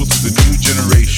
to the new generation.